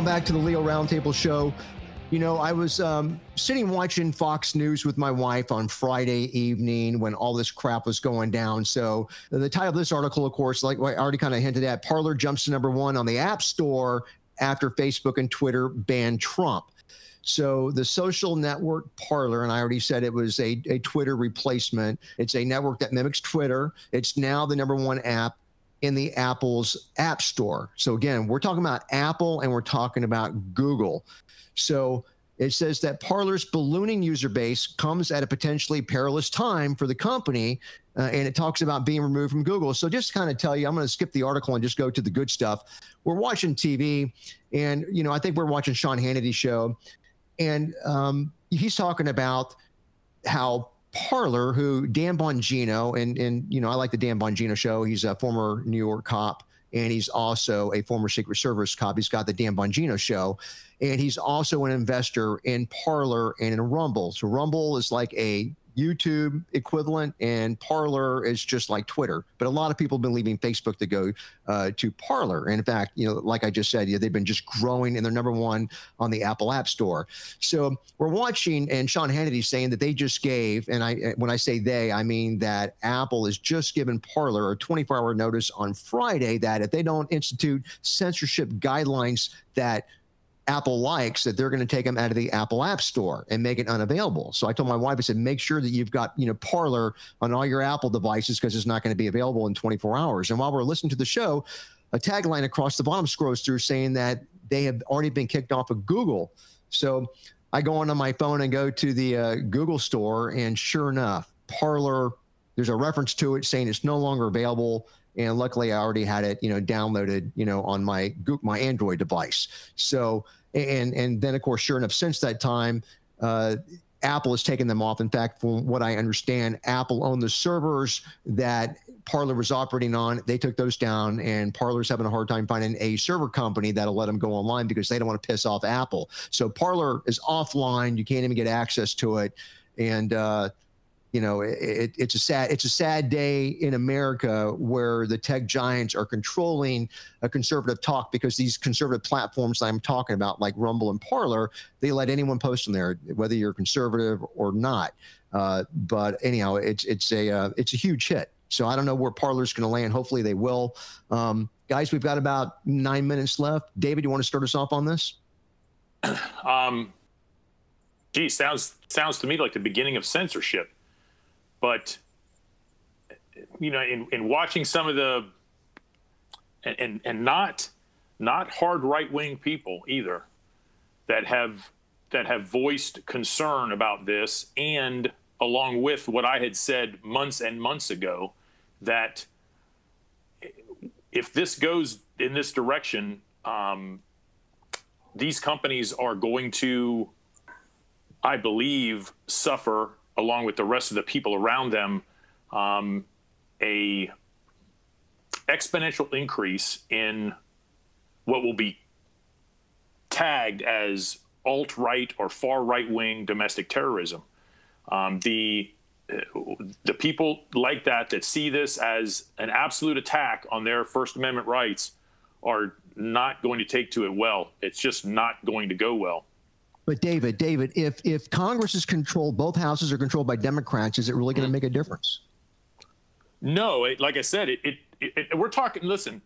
Welcome back to the Leo Roundtable Show. You know, I was um, sitting watching Fox News with my wife on Friday evening when all this crap was going down. So, the title of this article, of course, like I already kind of hinted at, Parler jumps to number one on the App Store after Facebook and Twitter banned Trump. So the social network Parler, and I already said it was a, a Twitter replacement. It's a network that mimics Twitter. It's now the number one app in the Apple's App Store. So again, we're talking about Apple and we're talking about Google. So it says that Parler's ballooning user base comes at a potentially perilous time for the company. Uh, and it talks about being removed from Google. So just kind of tell you, I'm going to skip the article and just go to the good stuff. We're watching TV, and you know, I think we're watching Sean Hannity's show, and um, he's talking about how Parler, who Dan Bongino, and and you know, I like the Dan Bongino show. He's a former New York cop, and he's also a former Secret Service cop. He's got the Dan Bongino show, and he's also an investor in Parler and in Rumble. So Rumble is like a YouTube equivalent, and Parler is just like Twitter. But a lot of people have been leaving Facebook to go uh, to Parler. And in fact, you know, like I just said, you know, they've been just growing, and they're number one on the Apple App Store. So we're watching, and Sean Hannity saying that they just gave, and I when I say they, I mean that Apple has just given Parler a 24-hour notice on Friday that if they don't institute censorship guidelines that Apple likes that they're going to take them out of the Apple App Store and make it unavailable. So I told my wife, I said, make sure that you've got, you know, Parler on all your Apple devices because it's not going to be available in 24 hours. And while we're listening to the show, a tagline across the bottom scrolls through saying that they have already been kicked off of Google. So I go onto my phone and go to the uh, Google store, and sure enough, Parler, there's a reference to it saying it's no longer available and luckily I already had it, you know, downloaded, you know, on my my Android device. So and and then of course, sure enough, since that time, uh, Apple has taken them off. In fact, from what I understand, Apple owned the servers that Parler was operating on. They took those down, and Parler's having a hard time finding a server company that'll let them go online because they don't want to piss off Apple. So Parler is offline. You can't even get access to it. And uh, you know, it, it's a sad it's a sad day in America where the tech giants are controlling a conservative talk because these conservative platforms that I'm talking about, like Rumble and Parler, they let anyone post on there, whether you're conservative or not. Uh, but anyhow, it's it's a uh, it's a huge hit. So I don't know where Parler's going to land. Hopefully they will. Um, guys, we've got about nine minutes left. David, you want to start us off on this? Um, gee, sounds sounds to me like the beginning of censorship but you know, in, in watching some of the and, and, not not hard right wing people either that have that have voiced concern about this and along with what I had said months and months ago that if this goes in this direction, um, these companies are going to, I believe, suffer along with the rest of the people around them, um, a exponential increase in what will be tagged as alt right or far right wing domestic terrorism. Um, the the people like that that see this as an absolute attack on their First Amendment rights are not going to take to it well. It's just not going to go well. But David, David, if if Congress is controlled, both houses are controlled by Democrats, is it really going to mm-hmm. make a difference? No, it, like I said, it, it, it, we're talking. Listen,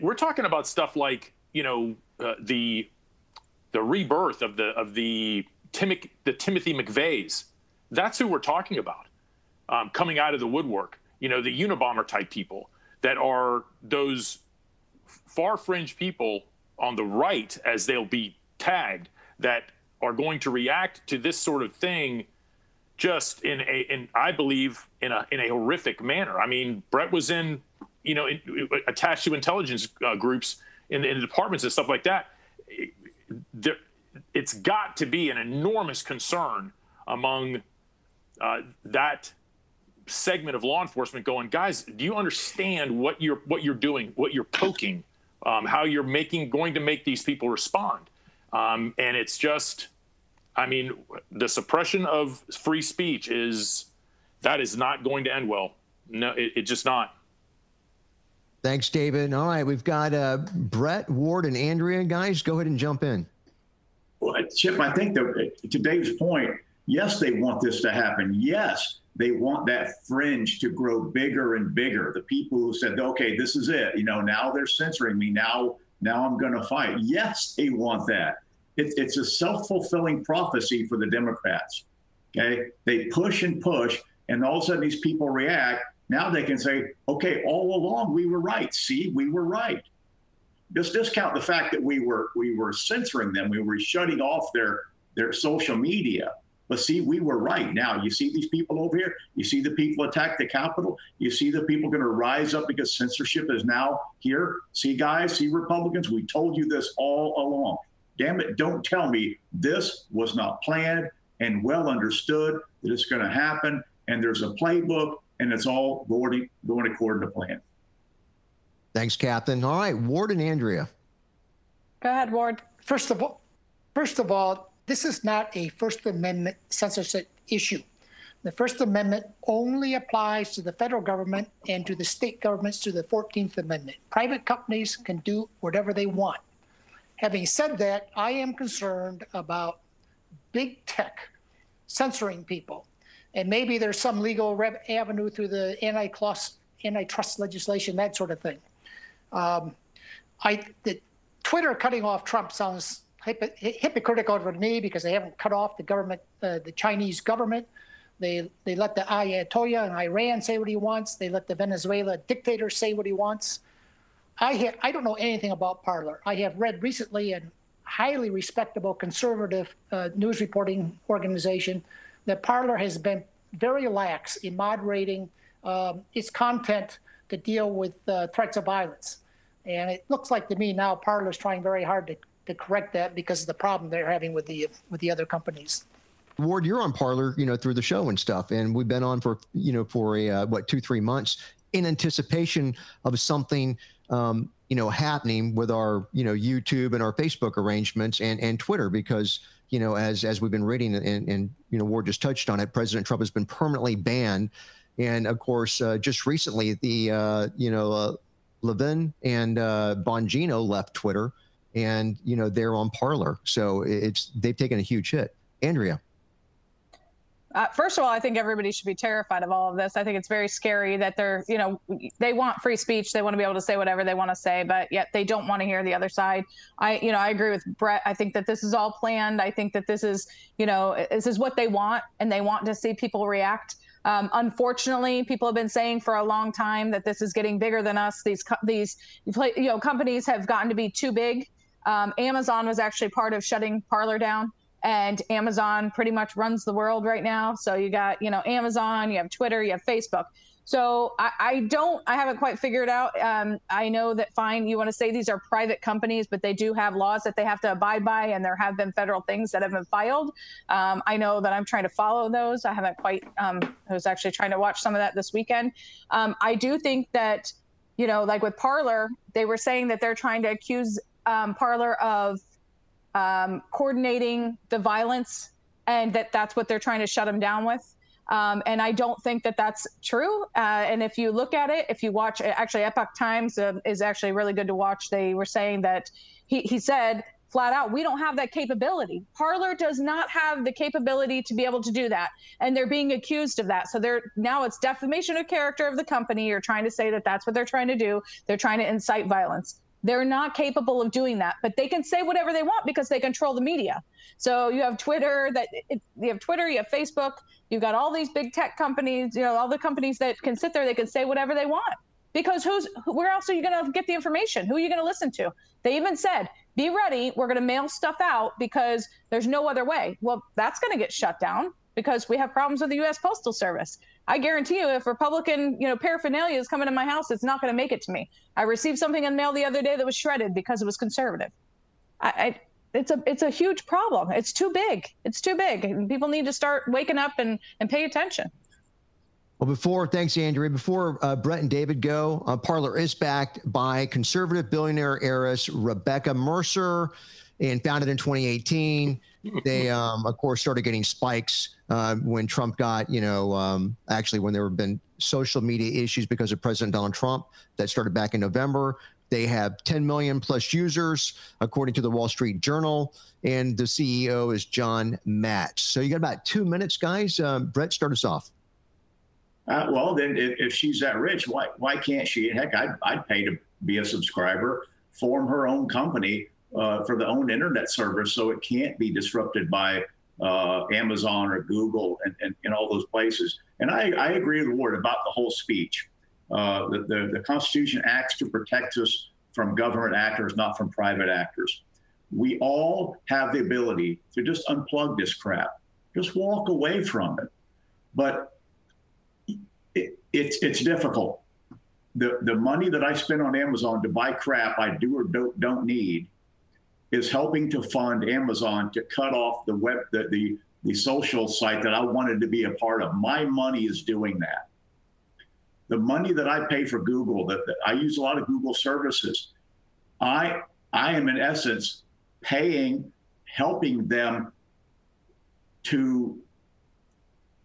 we're talking about stuff like you know uh, the the rebirth of the of the Tim, the Timothy McVeighs. That's who we're talking about um, coming out of the woodwork. You know, the Unabomber type people that are those far fringe people on the right, as they'll be tagged, that are going to react to this sort of thing just in a in I believe in a in a horrific manner. I mean, Brett was in you know in, attached to intelligence uh, groups in, in the departments and stuff like that. There, it's got to be an enormous concern among uh, that segment of law enforcement going, guys, do you understand what you're what you're doing, what you're poking, um, how you're making going to make these people respond? Um, and it's just, I mean, the suppression of free speech is that is not going to end well. No, it, it just not. Thanks, David. All right, we've got uh, Brett, Ward, and Andrea. Guys, go ahead and jump in. Well, Chip, I think that to Dave's point, yes, they want this to happen. Yes, they want that fringe to grow bigger and bigger. The people who said, "Okay, this is it," you know, now they're censoring me. Now, now I'm going to fight. Yes, they want that. It's it's a self fulfilling prophecy for the Democrats. Okay, they push and push, and all of a sudden these people react now they can say, okay, all along we were right. See, we were right. Just discount the fact that we were we were censoring them, we were shutting off their their social media. But see, we were right. Now you see these people over here. You see the people attack the Capitol. You see the people going to rise up because censorship is now here. See, guys, see, Republicans, we told you this all along. Damn it! Don't tell me this was not planned and well understood that it's going to happen. And there's a playbook and it's all going, going according to plan. Thanks, Captain. All right, Ward and Andrea. Go ahead, Ward. First of all, first of all, this is not a First Amendment censorship issue. The First Amendment only applies to the federal government and to the state governments through the 14th Amendment. Private companies can do whatever they want. Having said that, I am concerned about big tech censoring people and maybe there's some legal avenue through the antitrust antitrust legislation, that sort of thing. Um, I the Twitter cutting off Trump sounds hypocritical to me because they haven't cut off the government, uh, the Chinese government. They they let the Ayatollah in Iran say what he wants. They let the Venezuela dictator say what he wants. I ha- I don't know anything about Parler. I have read recently a highly respectable conservative uh, news reporting organization that Parler has been very lax in moderating um, its content to deal with uh, threats of violence. And it looks like to me now Parler is trying very hard to, to correct that because of the problem they're having with the with the other companies. Ward, you're on Parler, you know, through the show and stuff, and we've been on for you know for a uh, what two three months in anticipation of something um, you know happening with our you know YouTube and our Facebook arrangements and and Twitter because you know, as as we've been reading and, and you know, Ward just touched on it, President Trump has been permanently banned. And of course, uh, just recently, the uh, you know, uh, Levin and uh, Bongino left Twitter, and you know they're on Parler, so it's they've taken a huge hit. Andrea. Uh, first of all, I think everybody should be terrified of all of this. I think it's very scary that they're, you know, they want free speech. They want to be able to say whatever they want to say, but yet they don't want to hear the other side. I, you know, I agree with Brett. I think that this is all planned. I think that this is, you know, this is what they want, and they want to see people react. Um, unfortunately, people have been saying for a long time that this is getting bigger than us. These these you know companies have gotten to be too big. Um, Amazon was actually part of shutting Parler down and Amazon pretty much runs the world right now. So you got, you know, Amazon, you have Twitter, you have Facebook. So I, I don't, I haven't quite figured out. Um, I know that fine, you want to say these are private companies, but they do have laws that they have to abide by, and there have been federal things that have been filed. Um, I know that I'm trying to follow those. I haven't quite. Um, I was actually trying to watch some of that this weekend. Um, I do think that, you know, like with Parler, they were saying that they're trying to accuse um, Parler of um, coordinating the violence and that that's what they're trying to shut him down with. Um, and I don't think that that's true. Uh, and if you look at it, if you watch, actually, Epoch Times uh, is actually really good to watch. They were saying that he, he said flat out, we don't have that capability. Parler does not have the capability to be able to do that. And they're being accused of that. So they're now it's defamation of character of the company. You're trying to say that that's what they're trying to do. They're trying to incite violence. They're not capable of doing that, but they can say whatever they want because they control the media. So you have Twitter that you have Twitter, you have Facebook, you've got all these big tech companies, you know, all the companies that can sit there, they can say whatever they want. Because who's where else are you going to get the information? Who are you going to listen to? They even said, "Be ready, we're going to mail stuff out because there's no other way." Well, that's going to get shut down because we have problems with the U.S. Postal Service. I guarantee you, if Republican, you know, paraphernalia is coming to my house, it's not going to make it to me. I received something in mail the other day that was shredded because it was conservative. I, I it's a it's a huge problem. It's too big. It's too big. People need to start waking up and and pay attention. Well, before thanks, Andrea. Before uh, Brett and David go, uh, Parler is backed by conservative billionaire heiress Rebecca Mercer, and founded in 2018. They, um, of course, started getting spikes uh, when Trump got, you know, um, actually when there have been social media issues because of President Donald Trump that started back in November. They have 10 million plus users, according to the Wall Street Journal. And the CEO is John Matze. So you got about two minutes, guys. Um, Brett, start us off. Uh, well, then if, if, she's that rich, why why can't she? Heck, I'd, I'd pay to be a subscriber, form her own company uh, for the own internet service so it can't be disrupted by uh, Amazon or Google and, and, and, all those places. And I, I agree with Ward about the whole speech. Uh, the, the, the Constitution acts to protect us from government actors, not from private actors. We all have the ability to just unplug this crap, just walk away from it. But it, it's it's difficult. The the money that I spend on Amazon to buy crap I do or don't don't need is helping to fund Amazon to cut off the web the the, the social site that I wanted to be a part of. My money is doing that the money that I pay for Google, that, that I use a lot of Google services, I I am in essence paying, helping them to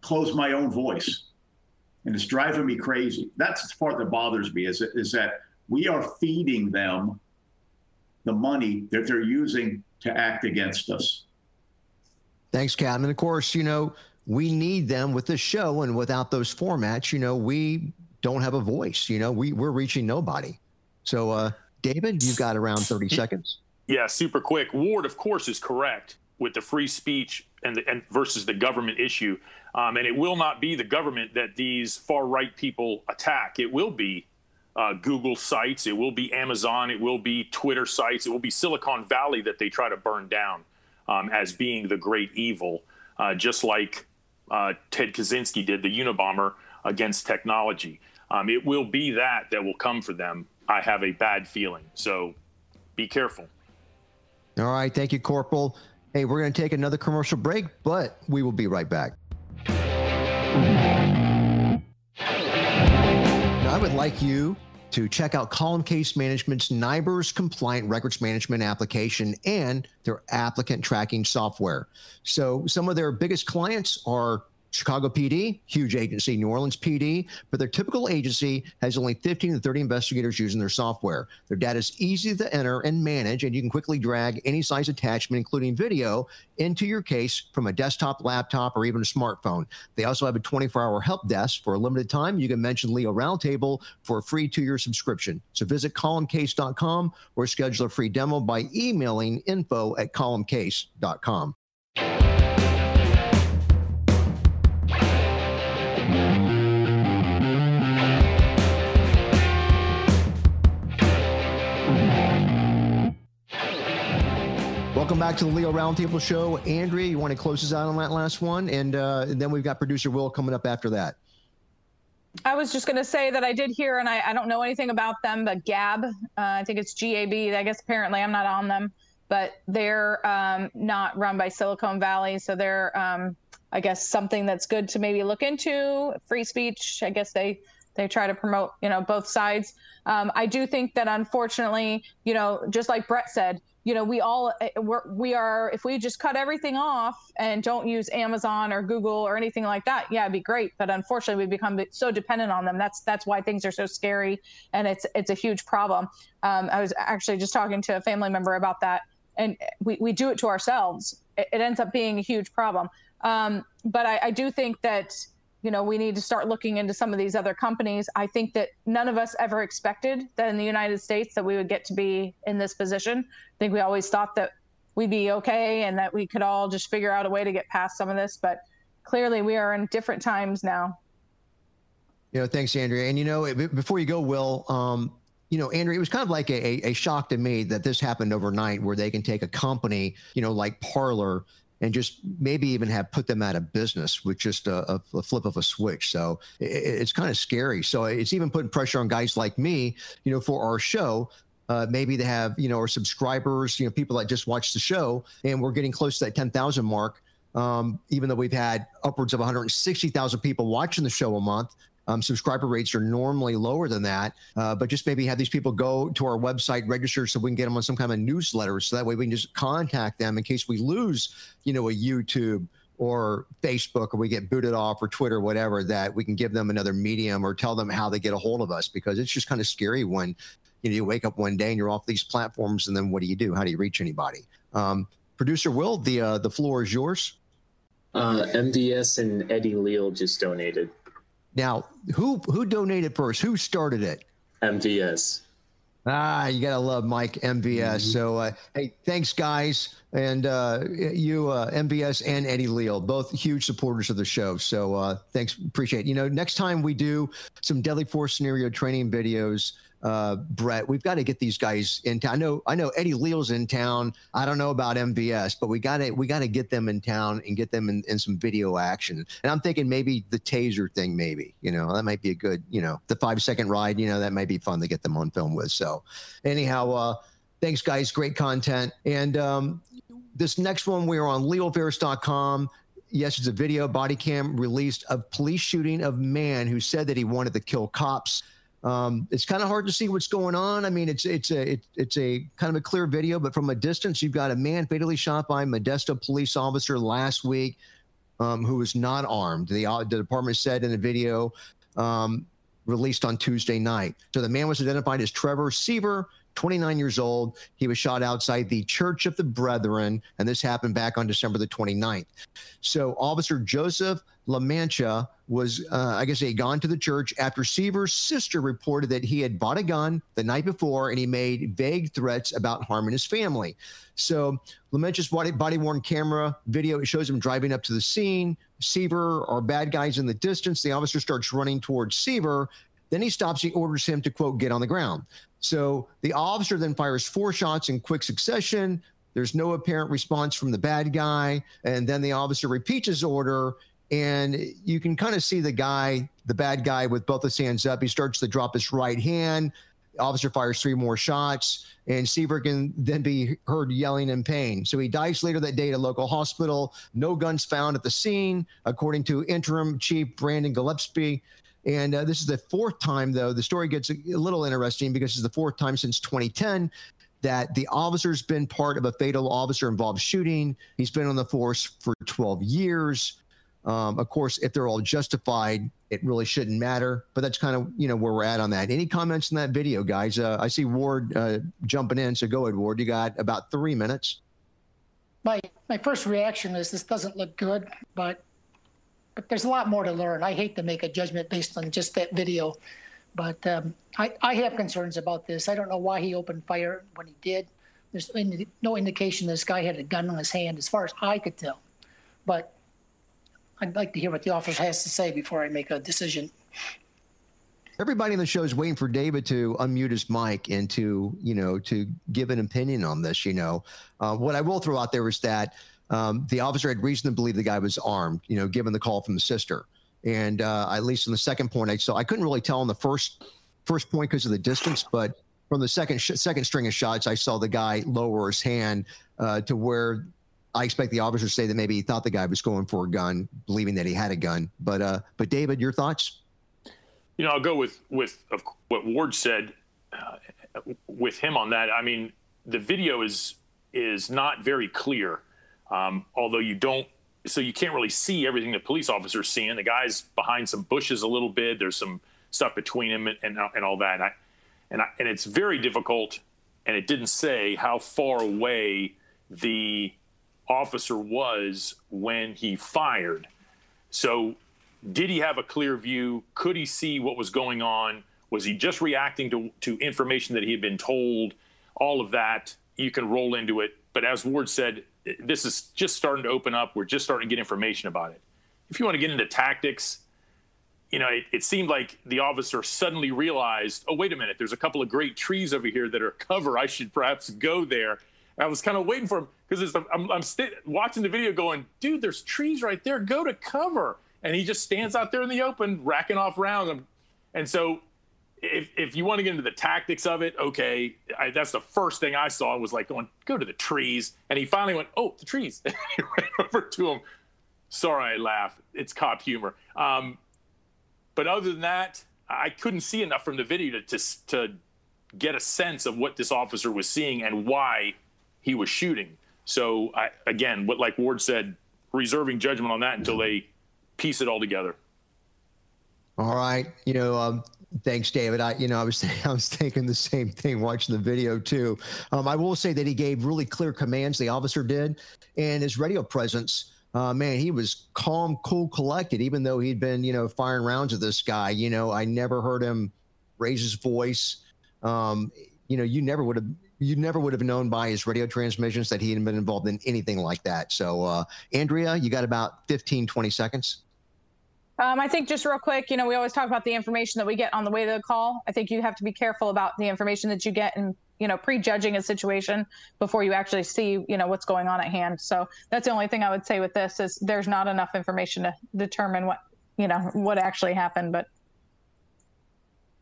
close my own voice. And it's driving me crazy. That's the part that bothers me is, is that we are feeding them the money that they're using to act against us. Thanks, Captain. And of course, you know, we need them with the show and without those formats, you know, we don't have a voice. You know, we we're reaching nobody. So, uh, David, you've got around 30 seconds. Yeah, super quick. Ward, of course, is correct with the free speech and, the, and versus the government issue. Um, and it will not be the government that these far right people attack. It will be uh, Google sites, it will be Amazon, it will be Twitter sites, it will be Silicon Valley that they try to burn down um, as being the great evil, uh, just like uh, Ted Kaczynski did, the Unabomber against technology. Um, it will be that that will come for them. I have a bad feeling. So be careful. All right. Thank you, Corporal. Hey, we're going to take another commercial break, but we will be right back. I would like you to check out Column Case Management's NIBRS compliant records management application and their applicant tracking software. So, some of their biggest clients are Chicago PD, huge agency, New Orleans PD, but their typical agency has only 15 to 30 investigators using their software. Their data is easy to enter and manage, and you can quickly drag any size attachment, including video, into your case from a desktop, laptop, or even a smartphone. They also have a 24 hour help desk. For a limited time, you can mention Leo Roundtable for a free two year subscription. So visit columncase.com or schedule a free demo by emailing info at columncase.com. Welcome back to the Leo Roundtable Show. Andrea, you want to close us out on that last one? And, uh, then we've got producer Will coming up after that. I was just going to say that I did hear, and I, I don't know anything about them, but Gab, uh, I think it's GAB. I guess apparently I'm not on them, but they're um, not run by Silicon Valley. So they're, um, I guess, something that's good to maybe look into. Free speech. I guess they they try to promote, you know, both sides. Um, I do think that unfortunately, you know, just like Brett said, you know, we all eh, we're, we are if we just cut everything off and don't use Amazon or Google or anything like that, yeah, it'd be great. But unfortunately, we become so dependent on them. That's that's why things are so scary, and it's it's a huge problem. Um, I was actually just talking to a family member about that, and we we do it to ourselves. It, it ends up being a huge problem. Um, but I, I do think that you know, we need to start looking into some of these other companies. I think that none of us ever expected that in the United States that we would get to be in this position. I think we always thought that we'd be okay and that we could all just figure out a way to get past some of this, but clearly we are in different times now. You know, thanks, Andrea. And you know, before you go, Will, um, you know, Andrea, it was kind of like a, a shock to me that this happened overnight, where they can take a company, you know, like Parler and just maybe even have put them out of business with just a, a flip of a switch. So it, it's kind of scary. So it's even putting pressure on guys like me, you know, for our show. Uh, maybe they have, you know, our subscribers, you know, people that just watch the show, and we're getting close to that 10,000 mark. Um, even though we've had upwards of 160,000 people watching the show a month, um, subscriber rates are normally lower than that, uh, but just maybe have these people go to our website, register so we can get them on some kind of newsletter. So that way we can just contact them in case we lose, you know, a YouTube or Facebook or we get booted off or Twitter, whatever, that we can give them another medium or tell them how they get a hold of us because it's just kind of scary when you know you wake up one day and you're off these platforms and then what do you do? How do you reach anybody? Um, Producer Will, the uh, the floor is yours. Uh, MVS and Eddie Leal just donated. Now, who who donated first? Who started it? MVS. Ah, you gotta love Mike MVS. Mm-hmm. So, uh, hey, thanks, guys, and uh, you, uh, MVS and Eddie Leal, both huge supporters of the show. So, uh, thanks, appreciate. It. You know, next time we do some deadly force scenario training videos uh, Brett, we've got to get these guys in town. I know, I know Eddie Leal's in town. I don't know about MVS, but we got to, we got to get them in town and get them in, in some video action. And I'm thinking maybe the taser thing, maybe, you know, that might be a good, you know, the five second ride, you know, that might be fun to get them on film with. So anyhow, uh, thanks guys. Great content. And, um, this next one, we are on leoaffairs.com yes, it's a video body cam released of police shooting of man who said that he wanted to kill cops. Um, it's kind of hard to see what's going on. I mean, it's it's a it, it's a kind of a clear video, but from a distance, you've got a man fatally shot by a Modesto police officer last week, um, who was not armed. The, uh, the department said in the video um, released on Tuesday night. So the man was identified as Trevor Seever. 29 years old. He was shot outside the Church of the Brethren, and this happened back on December the 29th. So, Officer Joseph Lamantia was, uh, I guess, he had gone to the church after Seever's sister reported that he had bought a gun the night before and he made vague threats about harming his family. So, Lamantia's body, body worn camera video shows him driving up to the scene. Seever or bad guys in the distance. The officer starts running towards Seever. Then he stops. He orders him to, quote, get on the ground. So the officer then fires four shots in quick succession. There's no apparent response from the bad guy. And then the officer repeats his order. And you can kind of see the guy, the bad guy, with both his hands up. He starts to drop his right hand. The officer fires three more shots, and Seever can then be heard yelling in pain. So he dies later that day at a local hospital. No guns found at the scene, according to interim chief Brandon Gillespie. And uh, this is the fourth time, though. The story gets a, little interesting because it's the fourth time since 2010 that the officer's been part of a fatal officer involved shooting. He's been on the force for 12 years. Um, of course, if they're all justified, it really shouldn't matter. But that's kind of you know where we're at on that. Any comments in that video, guys? Uh, I see Ward uh, jumping in, so go ahead, Ward. You got about three minutes. My my first reaction is this doesn't look good, but but there's a lot more to learn. I hate to make a judgment based on just that video, but um, I, I have concerns about this. I don't know why he opened fire when he did. There's no indication this guy had a gun in his hand, as far as I could tell. But I'd like to hear what the officer has to say before I make a decision. Everybody in the show is waiting for David to unmute his mic and to, you know, to give an opinion on this. You know, uh, what I will throw out there is that um, the officer had reason to believe the guy was armed, you know, given the call from the sister. And uh, at least in the second point, I saw I couldn't really tell on the first first point because of the distance, but from the second sh- second string of shots, I saw the guy lower his hand uh, to where I expect the officer to say that maybe he thought the guy was going for a gun, believing that he had a gun. But uh, but David, your thoughts? You know, I'll go with with what Ward said uh, with him on that. I mean, the video is is not very clear. Um, although you don't, so you can't really see everything the police officer's seeing. The guy's behind some bushes a little bit. There's some stuff between him and and, and all that. I, and, I, and it's very difficult. And it didn't say how far away the officer was when he fired. So, did he have a clear view? Could he see what was going on? Was he just reacting to, to information that he had been told? All of that, you can roll into it. But as Ward said, this is just starting to open up. We're just starting to get information about it. If you want to get into tactics, you know, it, it, seemed like the officer suddenly realized, oh, wait a minute, there's a couple of great trees over here that are cover. I should perhaps go there. And I was kind of waiting for him because I'm, I'm watching the video going, dude, there's trees right there. Go to cover. And he just stands out there in the open, racking off rounds. And so if, if you want to get into the tactics of it, okay, I, that's the first thing I saw was like going, go to the trees. And he finally went, oh, the trees. he went over to him. Sorry, I laugh. It's cop humor. Um, but other than that, I couldn't see enough from the video to, to, to get a sense of what this officer was seeing and why he was shooting. So I, again, what like Ward said, reserving judgment on that until they piece it all together. All right. You know, um, thanks, David. I, you know, I was, I was thinking the same thing watching the video too. Um, I will say that he gave really clear commands. The officer did, and his radio presence. Uh, man, he was calm, cool, collected, even though he'd been, you know, firing rounds at this guy. You know, I never heard him raise his voice. Um, you know, you never would have you never would have known by his radio transmissions that he had been involved in anything like that. So, uh, Andrea, you got about 15, 20 seconds. Um, I think just real quick, you know, we always talk about the information that we get on the way to the call. I think you have to be careful about the information that you get and, you know, prejudging a situation before you actually see, you know, what's going on at hand. So that's the only thing I would say with this is there's not enough information to determine what, you know, what actually happened. But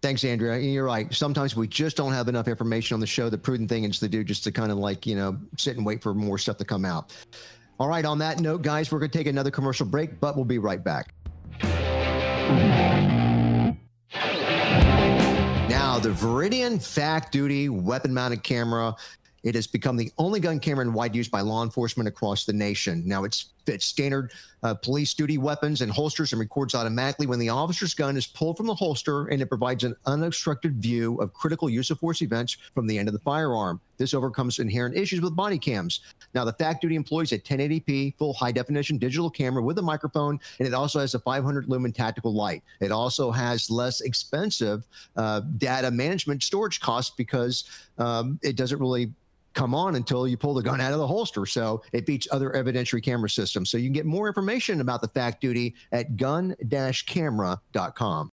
Thanks, Andrea. You're right. Sometimes we just don't have enough information on the show. The prudent thing is to do just to kind of like, you know, sit and wait for more stuff to come out. All right. On that note, guys, we're going to take another commercial break, but we'll be right back. Now, the Viridian Fact Duty weapon mounted camera it has become the only gun camera in wide use by law enforcement across the nation. Now it fits standard uh, police duty weapons and holsters and records automatically when the officer's gun is pulled from the holster and it provides an unobstructed view of critical use of force events from the end of the firearm. This overcomes inherent issues with body cams. Now, the Fact Duty employs a 1080p full high definition digital camera with a microphone, and it also has a 500 lumen tactical light. It also has less expensive uh, data management storage costs because um, it doesn't really come on until you pull the gun out of the holster. So it beats other evidentiary camera systems. So you can get more information about the fact duty at gun-camera.com.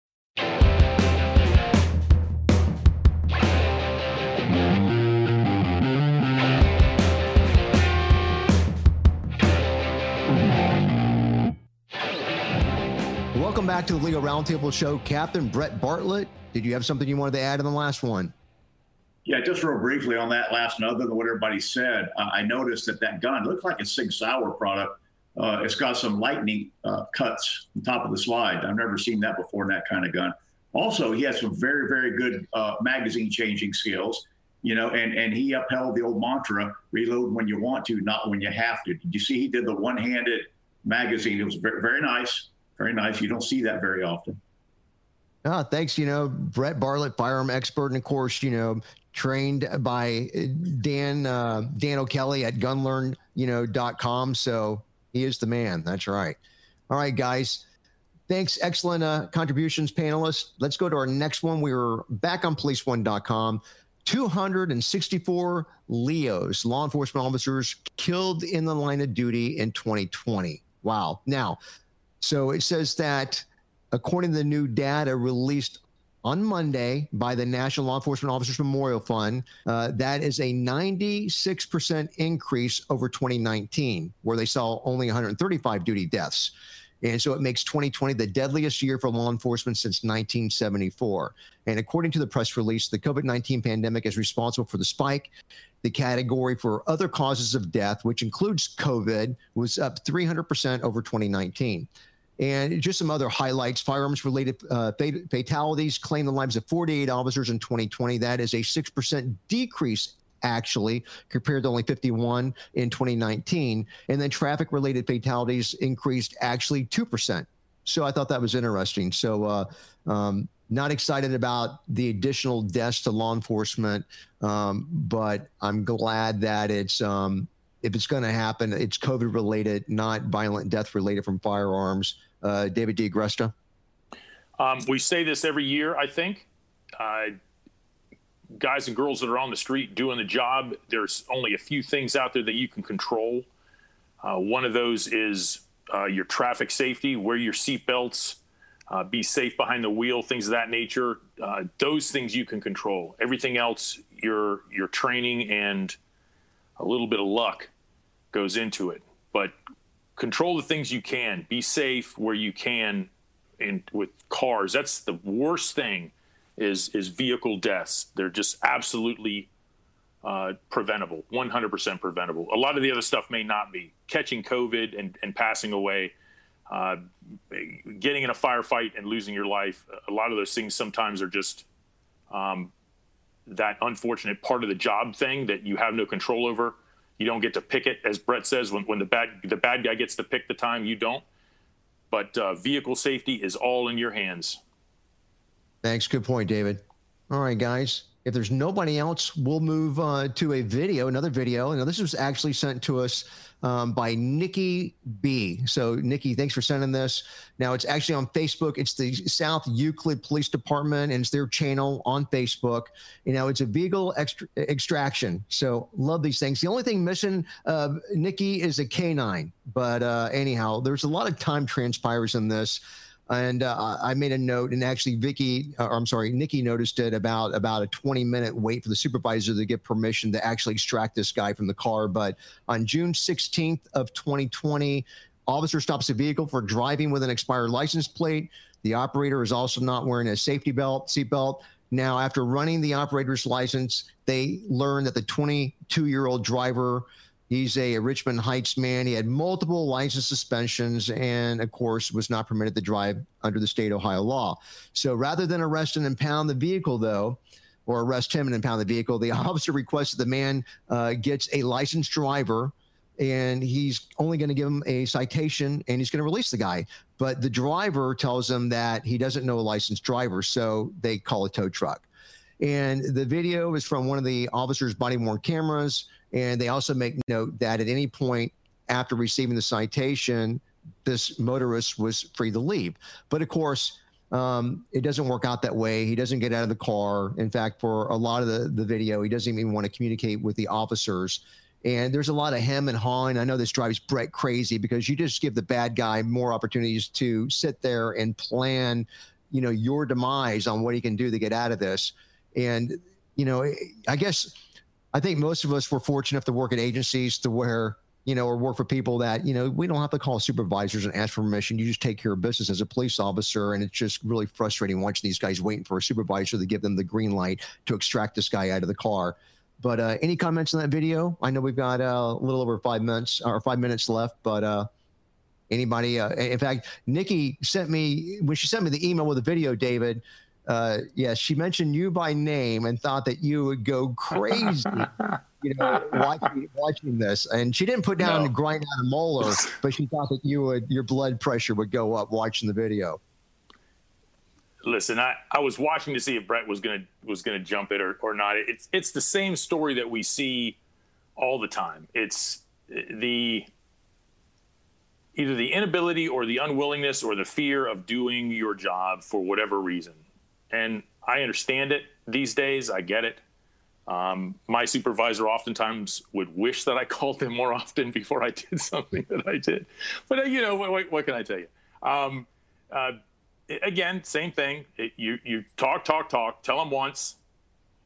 Welcome back to the Leo Roundtable Show. Captain Brett Bartlett, did you have something you wanted to add in the last one? Yeah, just real briefly on that last note, other than what everybody said, uh, I noticed that that gun looks like a Sig Sauer product. Uh, it's got some lightning uh, cuts on top of the slide. I've never seen that before in that kind of gun. Also, he has some very, very good uh, magazine changing skills, you know, and, and he upheld the old mantra reload when you want to, not when you have to. Did you see he did the one handed magazine? It was very, very nice. Very nice. You don't see that very often. Ah, thanks. You know, Brett Bartlett, firearm expert, and of course, you know, trained by Dan uh, Dan O'Kelly at gunlearn, you know, dot com. So he is the man. That's right. All right, guys. Thanks. Excellent uh, contributions, panelists. Let's go to our next one. We were back on policeone.com. 264 LEOs, law enforcement officers, killed in the line of duty in 2020. Wow. Now, so it says that according to the new data released on Monday by the National Law Enforcement Officers Memorial Fund. Uh, that is a 96% increase over 2019, where they saw only 135 duty deaths. And so it makes 2020 the deadliest year for law enforcement since 1974. And according to the press release, the COVID 19 pandemic is responsible for the spike. The category for other causes of death, which includes COVID, was up 300% over 2019. And just some other highlights firearms related uh, fatalities claim the lives of 48 officers in 2020. That is a 6% decrease actually, compared to only 51 in 2019. And then traffic related fatalities increased actually 2%. So I thought that was interesting. So, uh, um, not excited about the additional deaths to law enforcement, um, but I'm glad that it's um, if it's going to happen, it's COVID related, not violent death related from firearms uh, David D'Agresta? Um, we say this every year, I think. Uh, guys and girls that are on the street doing the job, there's only a few things out there that you can control. Uh, one of those is uh, your traffic safety, wear your seatbelts, uh, be safe behind the wheel, things of that nature. Those things you can control. Everything else, your your training and a little bit of luck goes into it. But control the things you can. Be safe where you can. And with cars, that's the worst thing. Is is vehicle deaths? They're just absolutely uh, preventable, 100% preventable. A lot of the other stuff may not be. Catching COVID and, and passing away, uh, getting in a firefight and losing your life, a lot of those things sometimes are just um, that unfortunate part of the job thing that you have no control over You don't get to pick it, as Brett says, when, when the bad the bad guy gets to pick the time, you don't. But uh, vehicle safety is all in your hands. Thanks. Good point, David. All right, guys. If there's nobody else, we'll move uh, to a video, another video. Now, this was actually sent to us um, by Nikki B. So, Nikki, thanks for sending this. Now, it's actually on Facebook. It's the South Euclid Police Department, and it's their channel on Facebook. You know, it's a vehicle extra- extraction. So, love these things. The only thing missing, uh, Nikki, is a canine. But uh, anyhow, there's a lot of time transpires in this and uh, I made a note, and actually, Vicky, or I'm sorry, Nikki noticed it about about a 20 minute wait for the supervisor to get permission to actually extract this guy from the car. But on June 16th of 2020, officer stops a vehicle for driving with an expired license plate. The operator is also not wearing a safety belt, seatbelt. Now, after running the operator's license, they learn that the 22 year old driver He's a Richmond Heights man. He had multiple license suspensions and, of course, was not permitted to drive under the state Ohio law. So rather than arrest and impound the vehicle, though, or arrest him and impound the vehicle, the officer requests that the man uh, gets a licensed driver and he's only going to give him a citation and he's going to release the guy. But the driver tells him that he doesn't know a licensed driver, so they call a tow truck. And the video is from one of the officer's body worn cameras. And they also make note that at any point after receiving the citation, this motorist was free to leave. But of course, um, it doesn't work out that way. He doesn't get out of the car. In fact, for a lot of the, the video, he doesn't even want to communicate with the officers. And there's a lot of hem and hawing. I know this drives Brett crazy because you just give the bad guy more opportunities to sit there and plan, you know, your demise on what he can do to get out of this. And, you know, I guess I think most of us were fortunate enough to work at agencies to where, you know, or work for people that, you know, we don't have to call supervisors and ask for permission. You just take care of business as a police officer. And it's just really frustrating watching these guys waiting for a supervisor to give them the green light to extract this guy out of the car. But uh, any comments on that video? I know we've got uh, a little over five minutes or five minutes left, but uh, anybody? Uh, in fact, Nikki sent me when she sent me the email with the video, David uh, yes, she mentioned you by name and thought that you would go crazy, you know, watching, watching this. And she didn't put down no. grind out a molar, but she thought that you would, your blood pressure would go up watching the video. Listen, I, I was watching to see if Brett was gonna was gonna jump it or, or not. It's it's the same story that we see all the time. It's the either the inability or the unwillingness or the fear of doing your job for whatever reason and I understand it these days. I get it. Um, my supervisor oftentimes would wish that I called them more often before I did something that I did. But uh, you know, what, what, can I tell you? Um, uh, again, same thing. It, you you talk, talk, talk. Tell them once,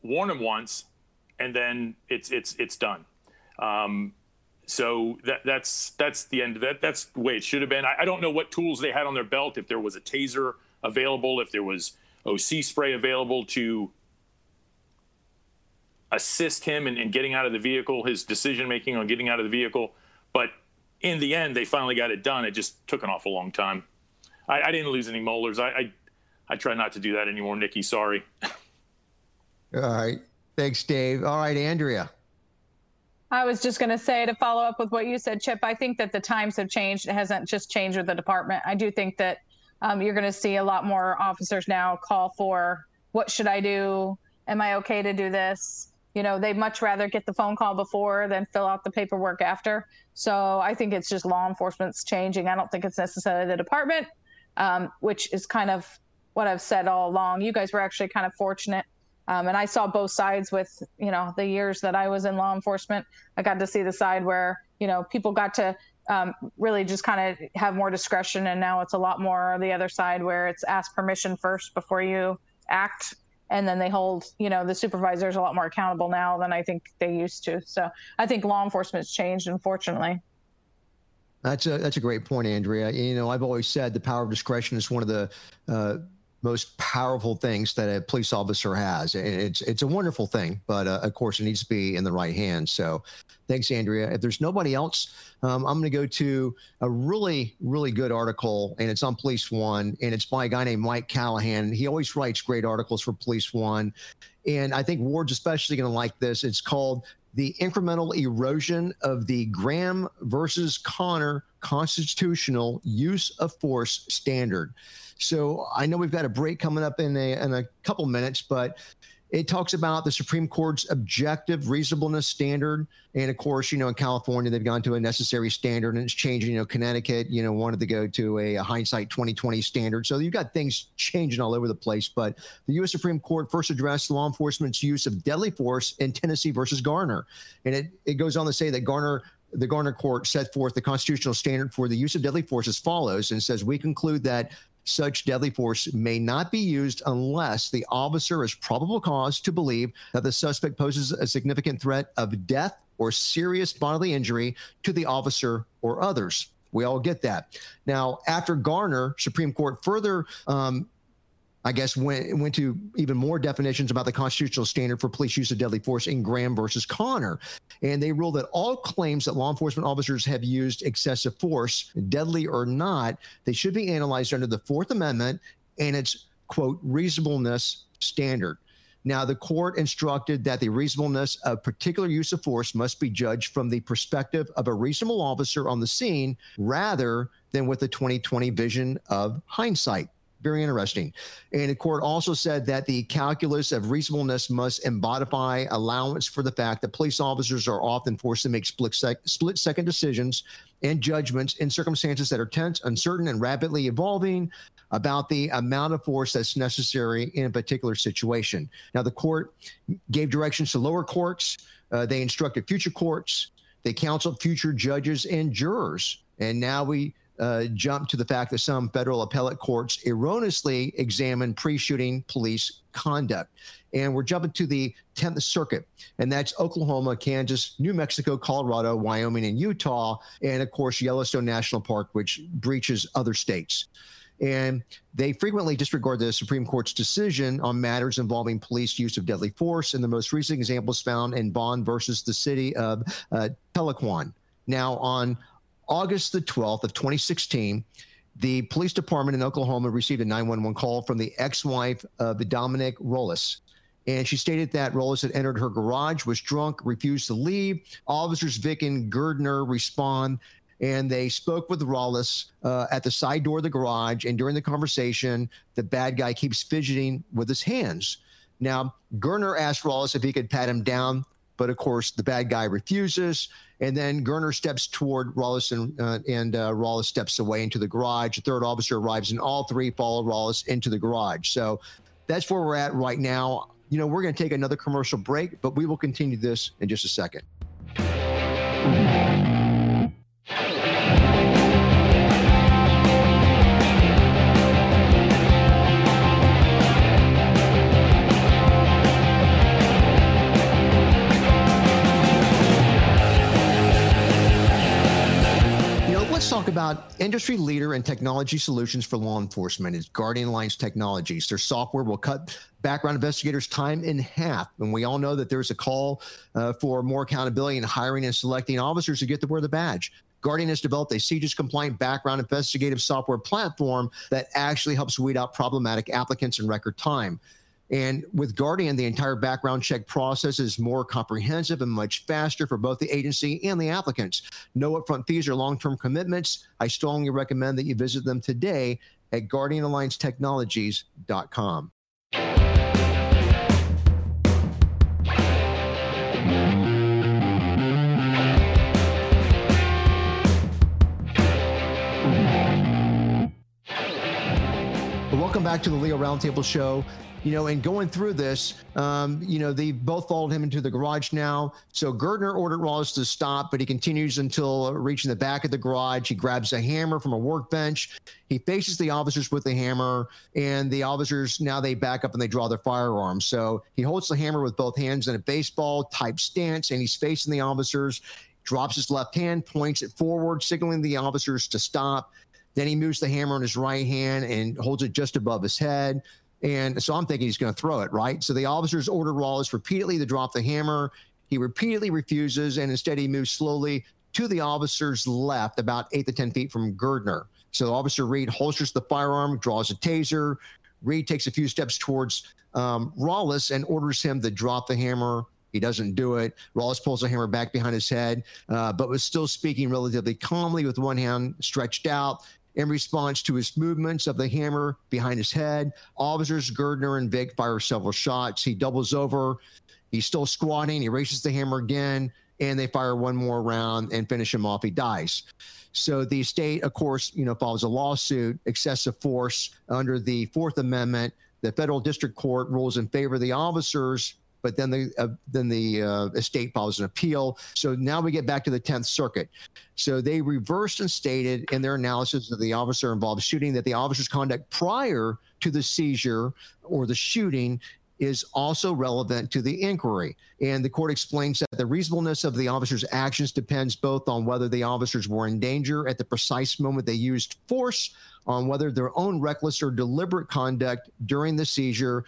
warn them once, and then it's it's it's done. Um, so that that's that's the end of that. That's the way it should have been. I, I don't know what tools they had on their belt. If there was a taser available, if there was OC spray available to assist him in, in getting out of the vehicle, his decision making on getting out of the vehicle. But in the end, they finally got it done. It just took an awful long time. I, I didn't lose any molars. I, I, I try not to do that anymore, Nikki. Sorry. All right. Thanks, Dave. All right, Andrea. I was just going to say to follow up with what you said, Chip. I think that the times have changed. It hasn't just changed with the department. I do think that um, you're going to see a lot more officers now call for what should I do? Am I okay to do this? You know, they'd much rather get the phone call before than fill out the paperwork after. So I think it's just law enforcement's changing. I don't think it's necessarily the department, um, which is kind of what I've said all along. You guys were actually kind of fortunate. Um, and I saw both sides with, you know, the years that I was in law enforcement. I got to see the side where, you know, people got to um, really just kind of have more discretion. And now it's a lot more the other side where it's ask permission first before you act. And then they hold, you know, the supervisors a lot more accountable now than I think they used to. So I think law enforcement's changed, unfortunately. That's a that's a great point, Andrea. You know, I've always said the power of discretion is one of the uh, most powerful things that a police officer has. And it's it's a wonderful thing, but uh, of course it needs to be in the right hands. So, thanks, Andrea. If there's nobody else, um, I'm going to go to a really really good article, and it's on Police One, and it's by a guy named Mike Callahan. He always writes great articles for Police One, and I think Ward's especially going to like this. It's called the incremental erosion of the Graham versus Connor constitutional use of force standard. So I know we've got a break coming up in a, in a couple minutes, but it talks about the Supreme Court's objective reasonableness standard. And of course, you know, in California, they've gone to a necessary standard and it's changing. You know, Connecticut, you know, wanted to go to a, a hindsight 2020 standard. So you've got things changing all over the place. But the U.S. Supreme Court first addressed law enforcement's use of deadly force in Tennessee versus Garner. And it, it goes on to say that Garner the Garner court set forth the constitutional standard for the use of deadly force as follows and says we conclude that such deadly force may not be used unless the officer has probable cause to believe that the suspect poses a significant threat of death or serious bodily injury to the officer or others. We all get that. Now, after Garner, Supreme Court further um, I guess, went went to even more definitions about the constitutional standard for police use of deadly force in Graham versus Connor, and they ruled that all claims that law enforcement officers have used excessive force, deadly or not, they should be analyzed under the Fourth Amendment and its quote reasonableness standard. Now, the court instructed that the reasonableness of particular use of force must be judged from the perspective of a reasonable officer on the scene rather than with the 2020 vision of hindsight very interesting. And the court also said that the calculus of reasonableness must embody allowance for the fact that police officers are often forced to make split, sec- split second decisions and judgments in circumstances that are tense, uncertain, and rapidly evolving about the amount of force that's necessary in a particular situation. Now, the court gave directions to lower courts. Uh, they instructed future courts. They counseled future judges and jurors. And now we uh, jump to the fact that some federal appellate courts erroneously examine pre shooting police conduct. And we're jumping to the 10th Circuit, and that's Oklahoma, Kansas, New Mexico, Colorado, Wyoming, and Utah, and of course, Yellowstone National Park, which breaches other states. And they frequently disregard the Supreme Court's decision on matters involving police use of deadly force. And the most recent examples found in Bond versus the city of uh, Tahlequah. Now, on August the 12th of 2016, the police department in Oklahoma received a 911 call from the ex-wife of Dominic Rollice. And she stated that Rollice had entered her garage, was drunk, refused to leave. Officers Vick and Girdner respond, and they spoke with Rollice uh, at the side door of the garage. And during the conversation, the bad guy keeps fidgeting with his hands. Now, Girdner asked Rollice if he could pat him down, but of course, the bad guy refuses. And then Girdner steps toward Rollice, and, uh, and uh, Rollice steps away into the garage. The third officer arrives, and all three follow Rollice into the garage. So that's where we're at right now. You know, we're going to take another commercial break, but we will continue this in just a second. Talk about industry leader and technology solutions for law enforcement is Guardian Alliance Technologies. Their software will cut background investigators' time in half. And we all know that there's a call uh, for more accountability in hiring and selecting officers who get to wear the badge. Guardian has developed a CJIS compliant background investigative software platform that actually helps weed out problematic applicants in record time. And with Guardian, the entire background check process is more comprehensive and much faster for both the agency and the applicants. No upfront fees or long term commitments. I strongly recommend that you visit them today at guardianalliancetechnologies.com. Welcome back to the Leo Roundtable Show you know, and going through this, um, you know, they both followed him into the garage now. So Girdner ordered Rollice to stop, but he continues until reaching the back of the garage. He grabs a hammer from a workbench. He faces the officers with the hammer, and the officers now they back up and they draw their firearms. So he holds the hammer with both hands in a baseball type stance, and he's facing the officers. Drops his left hand, points it forward, signaling the officers to stop. Then he moves the hammer in his right hand and holds it just above his head. And so I'm thinking he's going to throw it, right? So the officers order Rollice repeatedly to drop the hammer. He repeatedly refuses, and instead he moves slowly to the officer's left, about eight to 10 feet from Girdner. So Officer Reed holsters the firearm, draws a taser. Reed takes a few steps towards um, and orders him to drop the hammer He doesn't do it. Rawls pulls the hammer back behind his head, uh, but was still speaking relatively calmly with one hand stretched out. In response to his movements of the hammer behind his head, officers Girdner and Vick fire several shots. He doubles over. He's still squatting. He raises the hammer again, and they fire one more round and finish him off. He dies. So the state, of course, you know, files a lawsuit, excessive force under the Fourth Amendment. The federal district court rules in favor of the officers, but then the uh, then the uh, estate files an appeal. So now we get back to the Tenth Circuit. So they reversed and stated in their analysis of the officer involved shooting that the officer's conduct prior to the seizure or the shooting is also relevant to the inquiry. And the court explains that the reasonableness of the officer's actions depends both on whether the officers were in danger at the precise moment they used force, on whether their own reckless or deliberate conduct during the seizure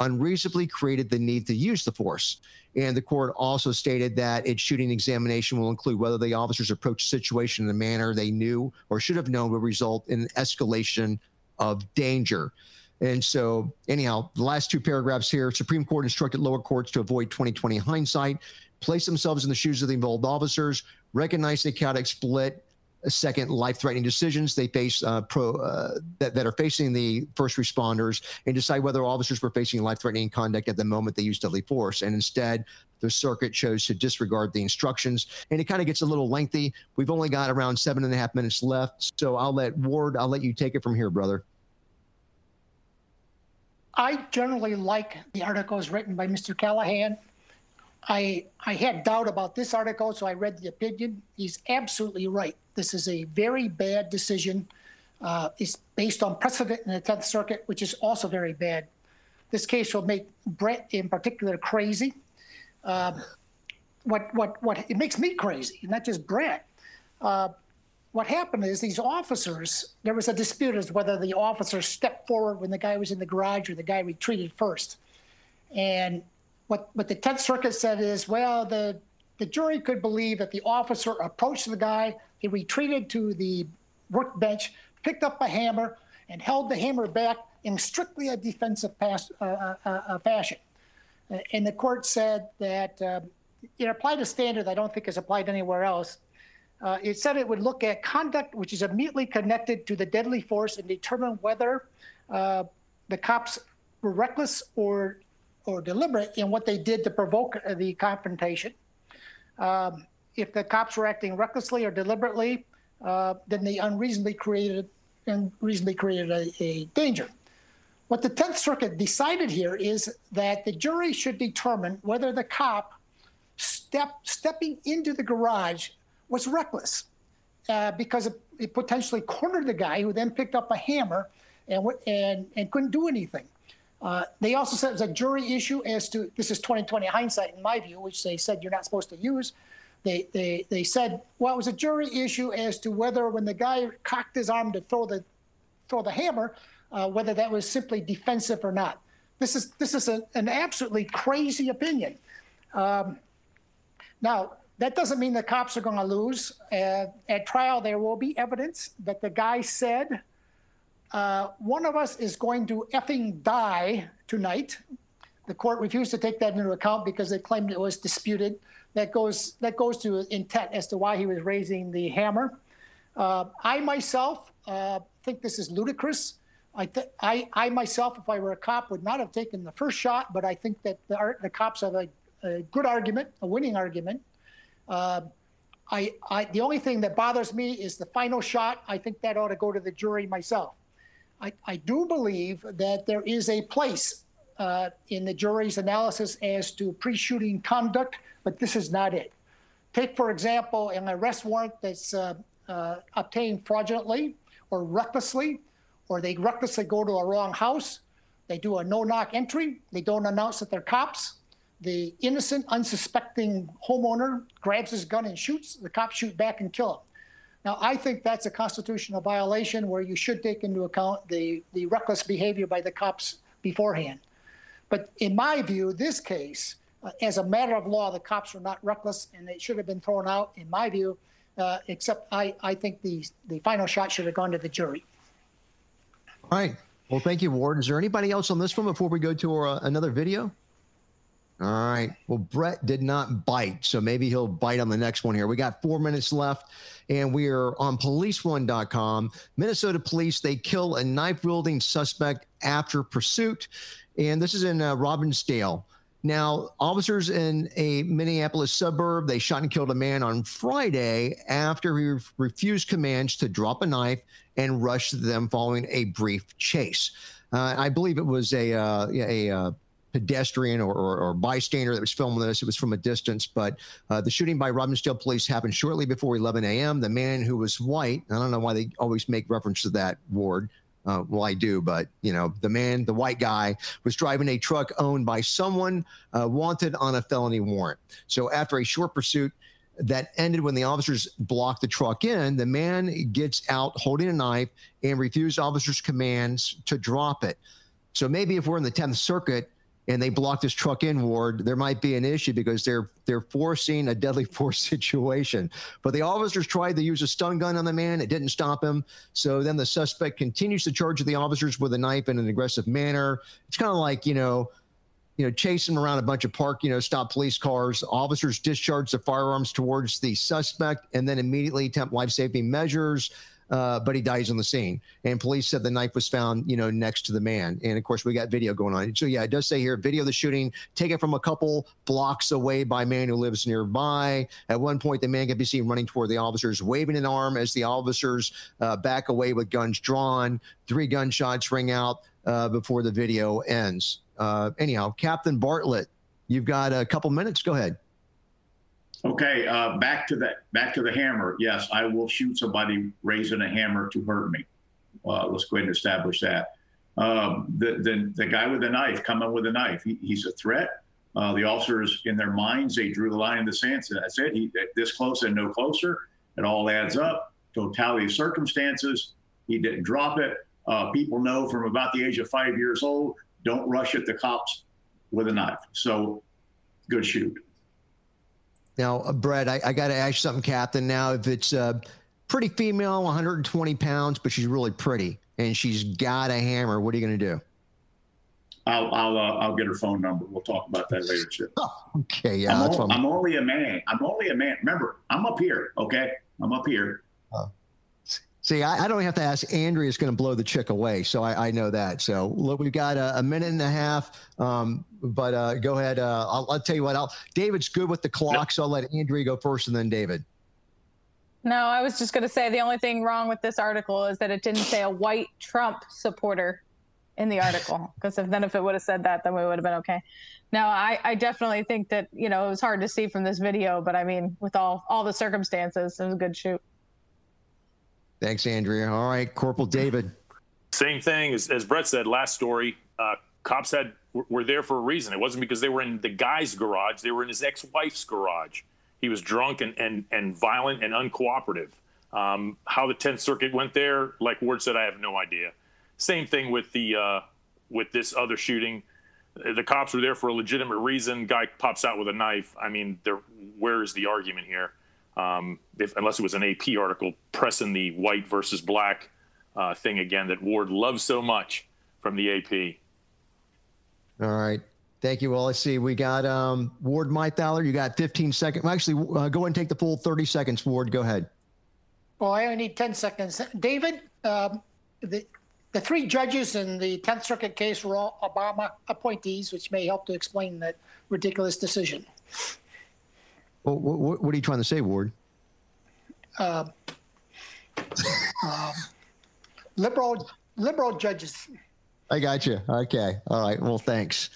unreasonably created the need to use the force. And the court also stated that its shooting examination will include whether the officers approached the situation in a manner they knew or should have known would result in an escalation of danger. And so, anyhow, the last two paragraphs here Supreme Court instructed lower courts to avoid 2020 hindsight, place themselves in the shoes of the involved officers, recognize the chaotic split, second life-threatening decisions they face uh, pro, uh, that, that are facing the first responders and decide whether officers were facing life-threatening conduct at the moment they used deadly force and instead the circuit chose to disregard the instructions and it kind of gets a little lengthy we've only got around seven and a half minutes left so i'll let ward i'll let you take it from here brother I generally like the articles written by Mr. Callahan. I I had doubt about this article, so I read the opinion. He's absolutely right. This is a very bad decision. Uh, it's based on precedent in the Tenth Circuit, which is also very bad. This case will make Brett in particular crazy. Uh, what what what it makes me crazy, not just Brett. Uh, what happened is these officers, there was a dispute as whether the officer stepped forward when the guy was in the garage or the guy retreated first. And what, what the 10th Circuit said is, well, the, the jury could believe that the officer approached the guy, he retreated to the workbench, picked up a hammer, and held the hammer back in strictly a defensive pass, uh, uh, uh, uh fashion. And the court said that uh, it applied a standard I don't think is applied anywhere else uh, it said it would look at conduct which is immediately connected to the deadly force and determine whether uh, the cops were reckless or or deliberate in what they did to provoke the confrontation. Um, if the cops were acting recklessly or deliberately, uh, then they unreasonably created unreasonably created a, a danger. What the Tenth Circuit decided here is that the jury should determine whether the cop step stepping into the garage was reckless uh, because it, it, potentially cornered the guy who then picked up a hammer and, and, and couldn't do anything. Uh, they also said it was a jury issue as to this is 2020 hindsight in my view, which they said you're not supposed to use. They, they, they said, well, it was a jury issue as to whether when the guy cocked his arm to throw the, throw the hammer, uh, whether that was simply defensive or not. This is, this is a, an absolutely crazy opinion. Um, now, that doesn't mean the cops are going to lose. Uh, at trial, there will be evidence that the guy said, uh, one of us is going to effing die tonight. The court refused to take that into account because they claimed it was disputed. That goes that goes to intent as to why he was raising the hammer. Uh, I myself uh, think this is ludicrous. I, th- I, I myself, if I were a cop, would not have taken the first shot, but I think that the, the cops have a, a good argument, a winning argument. Uh, I, I, the only thing that bothers me is the final shot. I think that ought to go to the jury myself. I, I do believe that there is a place uh, in the jury's analysis as to pre shooting conduct, but this is not it. Take, for example, an arrest warrant that's uh, uh, obtained fraudulently or recklessly, or they recklessly go to a wrong house. They do a no knock entry. They don't announce that they're cops the innocent, unsuspecting homeowner grabs his gun and shoots, the cops shoot back and kill him. Now, I think that's a constitutional violation where you should take into account the, the reckless behavior by the cops beforehand. But in my view, this case, uh, as a matter of law, the cops were not reckless and they should have been thrown out, in my view, uh, except I, I think the, the final shot should have gone to the jury. All right. Well, thank you, Ward. Is there anybody else on this one before we go to our, uh, another video? All right. Well, Brett did not bite, so maybe he'll bite on the next one here. We got four minutes left, and we are on policeone.com. Minnesota police, they kill a knife wielding suspect after pursuit. And this is in uh, Robbinsdale. Now, officers in a Minneapolis suburb, they shot and killed a man on Friday after he refused commands to drop a knife and rushed them following a brief chase. Uh, I believe it was a, uh, a, a uh, pedestrian or, or, or, bystander that was filming this. It was from a distance, but uh, the shooting by Robbinsdale police happened shortly before 11 a.m. The man who was white, I don't know why they always make reference to that ward. Uh, well, I do, but you know, the man, the white guy, was driving a truck owned by someone uh, wanted on a felony warrant. So after a short pursuit, that ended when the officers blocked the truck in. The man gets out holding a knife and refused officers' commands to drop it. So maybe if we're in the 10th Circuit, and they block this truck in ward, there might be an issue because they're they're forcing a deadly force situation. But the officers tried to use a stun gun on the man; it didn't stop him. So then the suspect continues to charge the officers with a knife in an aggressive manner. It's kind of like you know, you know, chasing around a bunch of park, you know, stop police cars. Officers discharge the firearms towards the suspect and then immediately attempt life saving measures uh, but he dies on the scene. And police said the knife was found, you know, next to the man. And of course, we got video going on. So yeah, it does say here, video of the shooting taken from a couple blocks away by a man who lives nearby. At one point, the man can be seen running toward the officers, waving an arm as the officers uh, back away with guns drawn. Three gunshots ring out uh, before the video ends. Uh, anyhow, Captain Bartlett, you've got a couple minutes. Go ahead. Okay, uh, back to the back to the hammer. Yes, I will shoot somebody raising a hammer to hurt me. Uh, let's go ahead and establish that. Um, the, the the guy with the knife coming with a knife. He, he's a threat. Uh, the officers, in their minds, they drew the line in the sand. So that's it. He this close and no closer. It all adds up. Totality of circumstances. He didn't drop it. Uh, people know from about the age of five years old, don't rush at the cops with a knife. So, good shoot. Now, uh, Brett, I, I got to ask you something, Captain. Now, if it's uh, pretty female, 120 pounds, but she's really pretty and she's got a hammer, what are you going to do? I'll I'll uh, I'll get her phone number. We'll talk about that later, Chip. Oh, okay, yeah. I'm, I'm, only a man. I'm only a man. Remember, I'm up here. Okay, I'm up here. See, I, I, don't have to ask. Andrea's going to blow the chick away, so I, I know that. So look, we've got a, a minute and a half. Um, but uh, go ahead. Uh, I'll, I'll, tell you what. I'll, David's good with the clock, so I'll let Andrea go first, and then David. No, I was just going to say the only thing wrong with this article is that it didn't say a white Trump supporter in the article. Because if then if it would have said that, then we would have been okay. Now, I, I definitely think that you know it was hard to see from this video, but I mean, with all all the circumstances, it was a good shoot. Thanks, Andrea. All right, Corporal David. Same thing as, as Brett said. Last story. Uh, cops had were there for a reason. It wasn't because they were in the guy's garage. They were in his ex-wife's garage. He was drunk and and, and violent and uncooperative. Um, how the Tenth Circuit went there, like Ward said, I have no idea. Same thing with the uh, with this other shooting. The cops were there for a legitimate reason. Guy pops out with a knife. I mean, there. Where is the argument here? Um, if, unless it was an AP article pressing the white versus black uh, thing again that Ward loves so much from the AP. All right. Thank you. Well, let's see. We got um, Ward Mythaler. You got 15 seconds. Well, actually, uh, go and take the full 30 seconds. Ward, go ahead. Well, I only need 10 seconds. David, um, the, the three judges in the 10th Circuit case were all Obama appointees, which may help to explain that ridiculous decision. Well, what, what, are you trying to say, Ward? Uh, um, liberal liberal judges. I got you. Okay. All right. Well, thanks.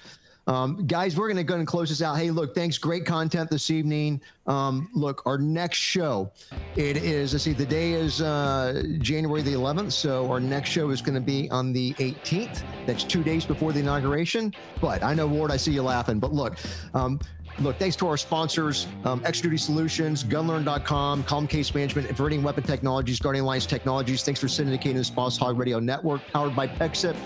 Um, guys, we're going to go and close this out. Hey, look, thanks. Great content this evening. Um, look, our next show, it is, let's see, the day is uh, January the 11th. So our next show is going to be on the 18th. That's two days before the inauguration. But I know, Ward, I see you laughing. But look, um, Look, thanks to our sponsors, um, Extra Duty Solutions, Gunlearn.com, Calm Case Management, Averting Weapon Technologies, Guardian Alliance Technologies. Thanks for syndicating this Boss Hog Radio Network, powered by PEXIP.